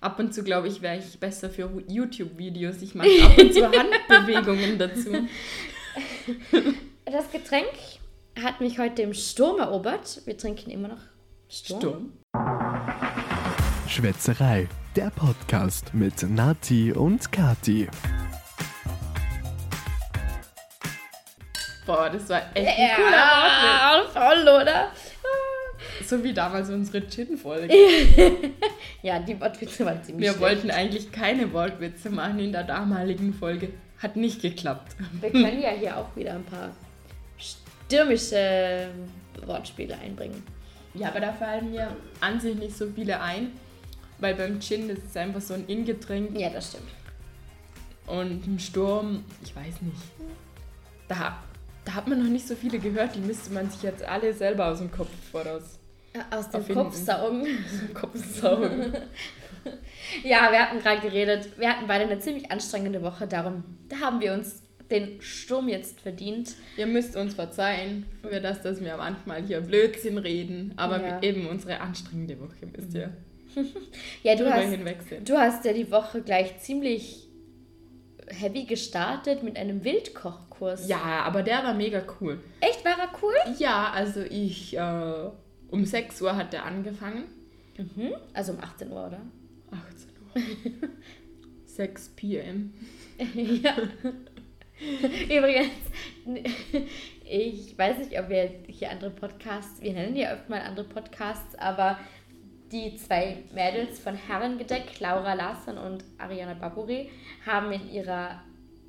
Ab und zu, glaube ich, wäre ich besser für YouTube-Videos. Ich mache ab und zu Handbewegungen dazu. Das Getränk hat mich heute im Sturm erobert. Wir trinken immer noch Sturm. Sturm. Schwätzerei, der Podcast mit Nati und Kati. Boah, das war echt ein cooler Wortwitz. Ja, voll, oder? So wie damals unsere Gin-Folge. Ja, die Wortwitze waren ziemlich Wir schlecht. wollten eigentlich keine Wortwitze machen in der damaligen Folge. Hat nicht geklappt. Wir können ja hier auch wieder ein paar stürmische Wortspiele einbringen. Ja, aber da fallen mir an sich nicht so viele ein. Weil beim Gin, das ist einfach so ein Ingetränk. Ja, das stimmt. Und ein Sturm, ich weiß nicht. Da, da hat man noch nicht so viele gehört. Die müsste man sich jetzt alle selber aus dem Kopf voraus Aus dem. Kopf saugen. aus dem Kopf saugen. Ja, wir hatten gerade geredet. Wir hatten beide eine ziemlich anstrengende Woche. Darum da haben wir uns den Sturm jetzt verdient. Ihr müsst uns verzeihen für das, dass wir manchmal hier Blödsinn reden. Aber Ja. eben unsere anstrengende Woche müsst ihr Ja, du hast, du hast ja die Woche gleich ziemlich heavy gestartet mit einem Wildkochkurs. Ja, aber der war mega cool. Echt, war er cool? Ja, also ich, äh, um 6 Uhr hat der angefangen. Mhm. Also um 18 Uhr, oder? 18 Uhr. 6 p.m. ja. Übrigens, ich weiß nicht, ob wir hier andere Podcasts, wir nennen ja öfter mal andere Podcasts, aber die zwei Mädels von Herrengedeck, Laura Larsson und Ariana Baburi, haben in ihrer,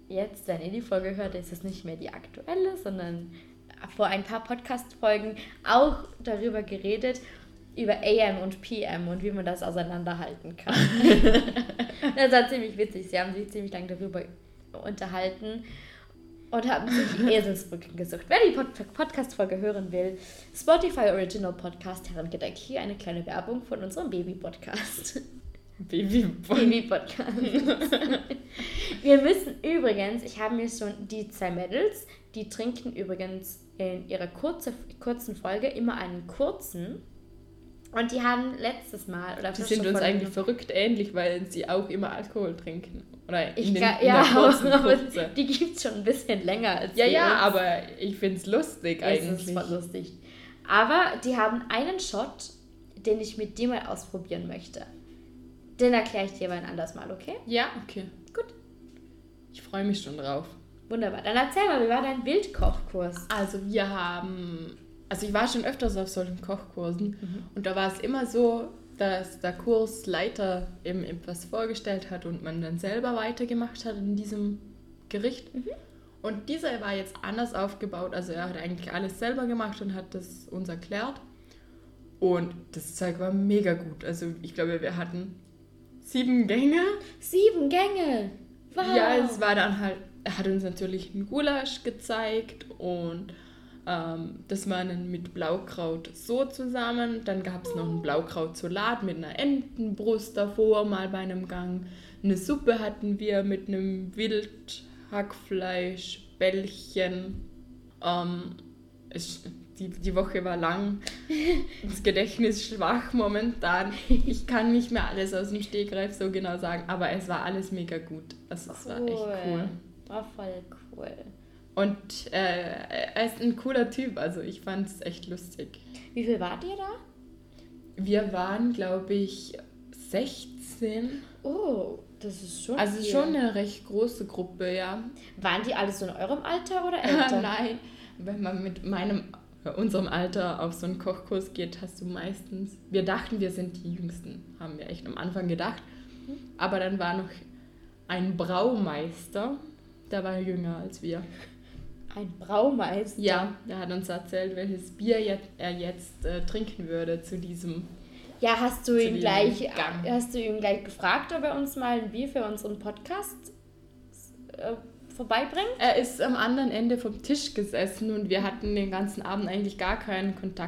jetzt, wenn ihr die Folge hört, ist es nicht mehr die aktuelle, sondern vor ein paar Podcast-Folgen auch darüber geredet, über AM und PM und wie man das auseinanderhalten kann. das war ziemlich witzig. Sie haben sich ziemlich lange darüber unterhalten und haben sich Eselsbrücken gesucht. Wer die Pod Podcast-Folge hören will, Spotify Original Podcast Herrengedeck. Hier eine kleine Werbung von unserem Baby-Podcast. Baby Baby-Podcast. Wir müssen übrigens, ich habe mir schon die zwei Mädels, die trinken übrigens in ihrer kurze, kurzen Folge immer einen kurzen. Und die haben letztes Mal, oder Die sind uns eigentlich verrückt ähnlich, weil sie auch immer Alkohol trinken. Oder Ich in, den, ga- in ja, der kurzen Kurze. die gibt es schon ein bisschen länger als Ja, ja, uns. aber ich finde es lustig Es ist eigentlich. voll lustig. Aber die haben einen Shot, den ich mit dir mal ausprobieren möchte. Den erkläre ich dir aber ein anderes Mal, okay? Ja, okay. Gut. Ich freue mich schon drauf. Wunderbar. Dann erzähl mal, wie war dein Bildkochkurs? Also wir haben, also ich war schon öfters auf solchen Kochkursen Mhm. und da war es immer so, dass der Kursleiter eben etwas vorgestellt hat und man dann selber weitergemacht hat in diesem Gericht. Mhm. Und dieser war jetzt anders aufgebaut, also er hat eigentlich alles selber gemacht und hat das uns erklärt. Und das Zeug war mega gut. Also ich glaube, wir hatten sieben Gänge. Sieben Gänge. Wow. Ja, es war dann halt, er hat uns natürlich einen Gulasch gezeigt und ähm, das war dann mit Blaukraut so zusammen. Dann gab es noch einen Blaukrautsalat mit einer Entenbrust davor, mal bei einem Gang. Eine Suppe hatten wir mit einem Wildhackfleisch, Bällchen. Ähm, es, die, die Woche war lang. Das Gedächtnis schwach momentan. Ich kann nicht mehr alles aus dem Stegreif so genau sagen, aber es war alles mega gut. Also es war echt cool. War voll cool. Und äh, er ist ein cooler Typ, also ich fand es echt lustig. Wie viel wart ihr da? Wir waren, glaube ich, 16. Oh, das ist schon Also viel. schon eine recht große Gruppe, ja. Waren die alle so in eurem Alter oder älter? Nein, wenn man mit meinem, äh, unserem Alter auf so einen Kochkurs geht, hast du meistens, wir dachten, wir sind die Jüngsten, haben wir echt am Anfang gedacht. Aber dann war noch ein Braumeister, der war jünger als wir. Ein Braumeister. Ja, der hat uns erzählt, welches Bier er jetzt äh, trinken würde zu diesem. Ja, hast du ihn gleich, Gang. hast du ihn gleich gefragt, ob er uns mal ein Bier für unseren Podcast äh, vorbeibringt? Er ist am anderen Ende vom Tisch gesessen und wir hatten den ganzen Abend eigentlich gar keinen Kontakt